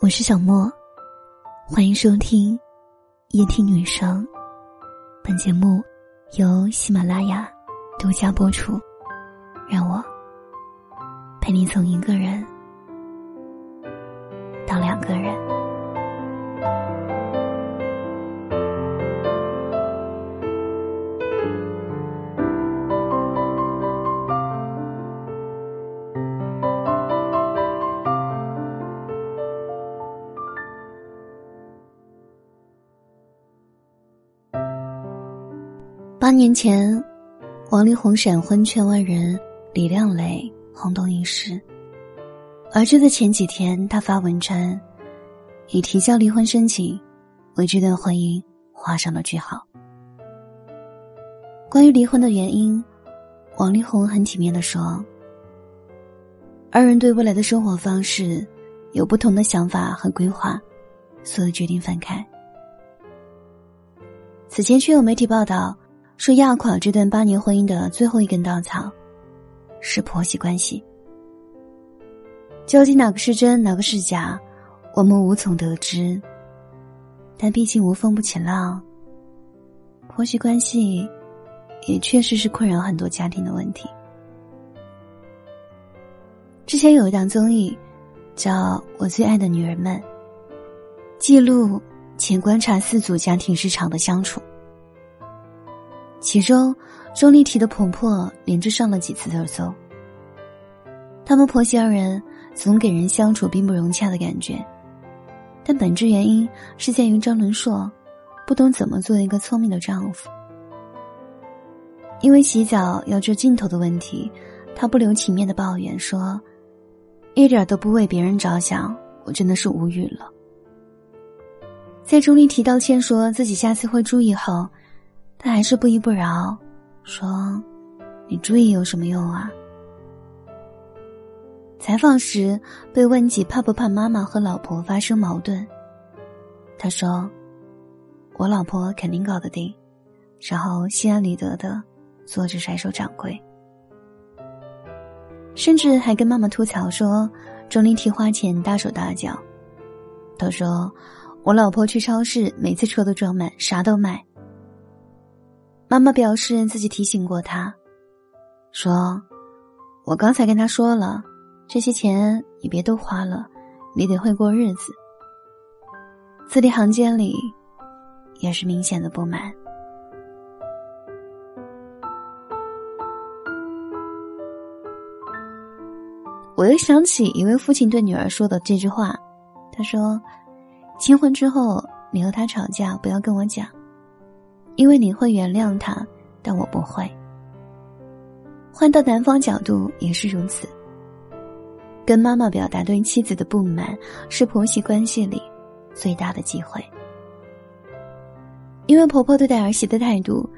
我是小莫，欢迎收听夜听女生。本节目由喜马拉雅独家播出。让我陪你从一个人到两个人。八年前，王力宏闪婚圈外人李亮磊轰动一时。而就在前几天，他发文称，以提交离婚申请，为这段婚姻画上了句号。关于离婚的原因，王力宏很体面的说：“二人对未来的生活方式有不同的想法和规划，所以决定分开。”此前却有媒体报道。说压垮这段八年婚姻的最后一根稻草，是婆媳关系。究竟哪个是真，哪个是假，我们无从得知。但毕竟无风不起浪，婆媳关系也确实是困扰很多家庭的问题。之前有一档综艺，叫《我最爱的女人们》，记录且观察四组家庭日常的相处。其中，钟丽缇的婆婆连着上了几次热搜。他们婆媳二人总给人相处并不融洽的感觉，但本质原因是在于张伦硕不懂怎么做一个聪明的丈夫。因为洗澡要遮镜头的问题，他不留情面的抱怨说：“一点都不为别人着想，我真的是无语了。”在钟丽缇道歉说自己下次会注意后。他还是不依不饶，说：“你注意有什么用啊？”采访时被问及怕不怕妈妈和老婆发生矛盾，他说：“我老婆肯定搞得定，然后心安理得的做着甩手掌柜。”甚至还跟妈妈吐槽说：“钟丽缇花钱大手大脚。”他说：“我老婆去超市，每次车都装满，啥都买。”妈妈表示自己提醒过他，说：“我刚才跟他说了，这些钱你别都花了，你得会过日子。”字里行间里，也是明显的不满。我又想起一位父亲对女儿说的这句话，他说：“结婚之后，你和他吵架，不要跟我讲。”因为你会原谅他，但我不会。换到男方角度也是如此。跟妈妈表达对妻子的不满，是婆媳关系里最大的机会。因为婆婆对待儿媳的态度，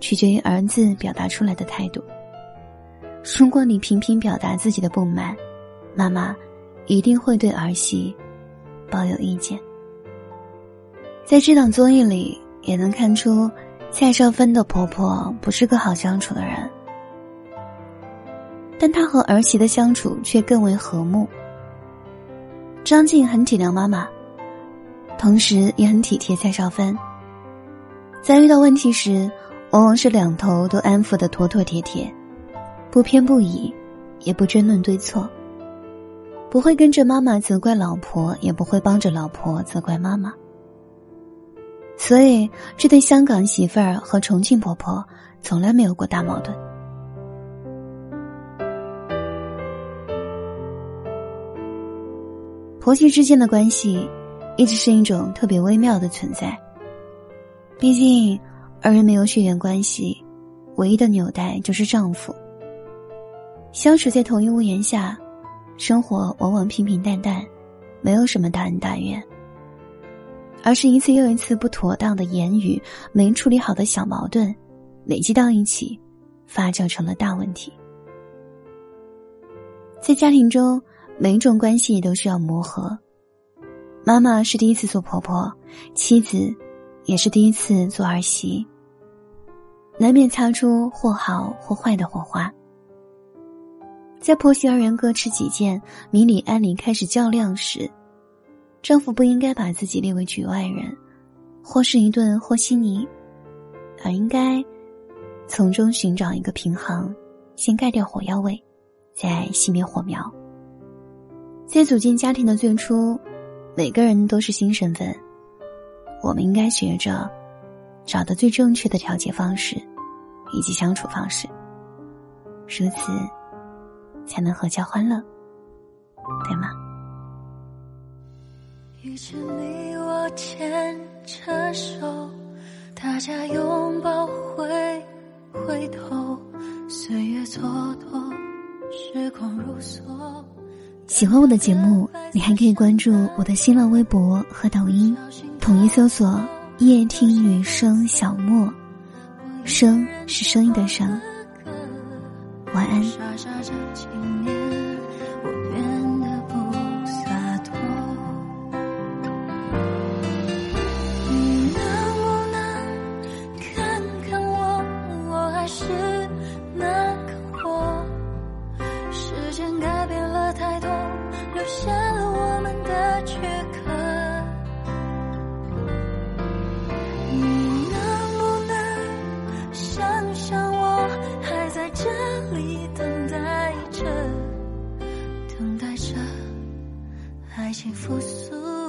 取决于儿子表达出来的态度。如果你频频表达自己的不满，妈妈一定会对儿媳抱有意见。在这档综艺里，也能看出。蔡少芬的婆婆不是个好相处的人，但她和儿媳的相处却更为和睦。张静很体谅妈妈，同时也很体贴蔡少芬。在遇到问题时，往往是两头都安抚的妥妥帖帖，不偏不倚，也不争论对错，不会跟着妈妈责怪老婆，也不会帮着老婆责怪妈妈。所以，这对香港媳妇儿和重庆婆婆从来没有过大矛盾。婆媳之间的关系，一直是一种特别微妙的存在。毕竟，二人没有血缘关系，唯一的纽带就是丈夫。相处在同一屋檐下，生活往往平平淡淡，没有什么大恩大怨。而是一次又一次不妥当的言语，没处理好的小矛盾，累积到一起，发酵成了大问题。在家庭中，每一种关系都需要磨合。妈妈是第一次做婆婆，妻子也是第一次做儿媳，难免擦出或好或坏的火花。在婆媳二人各持己见、明里暗里开始较量时。丈夫不应该把自己列为局外人，或是一顿和稀泥，而应该从中寻找一个平衡，先盖掉火药味，再熄灭火苗。在组建家庭的最初，每个人都是新身份，我们应该学着找到最正确的调节方式以及相处方式，如此才能阖家欢乐，对吗？于是你我牵着手，大家拥抱，回回头，岁月蹉跎，时光如梭。喜欢我的节目，你还可以关注我的新浪微博和抖音，统一搜索“夜听女生小莫”，声是声音的声。晚安。时间改变了太多，留下了我们的躯壳。你能不能想想我，还在这里等待着，等待着爱情复苏。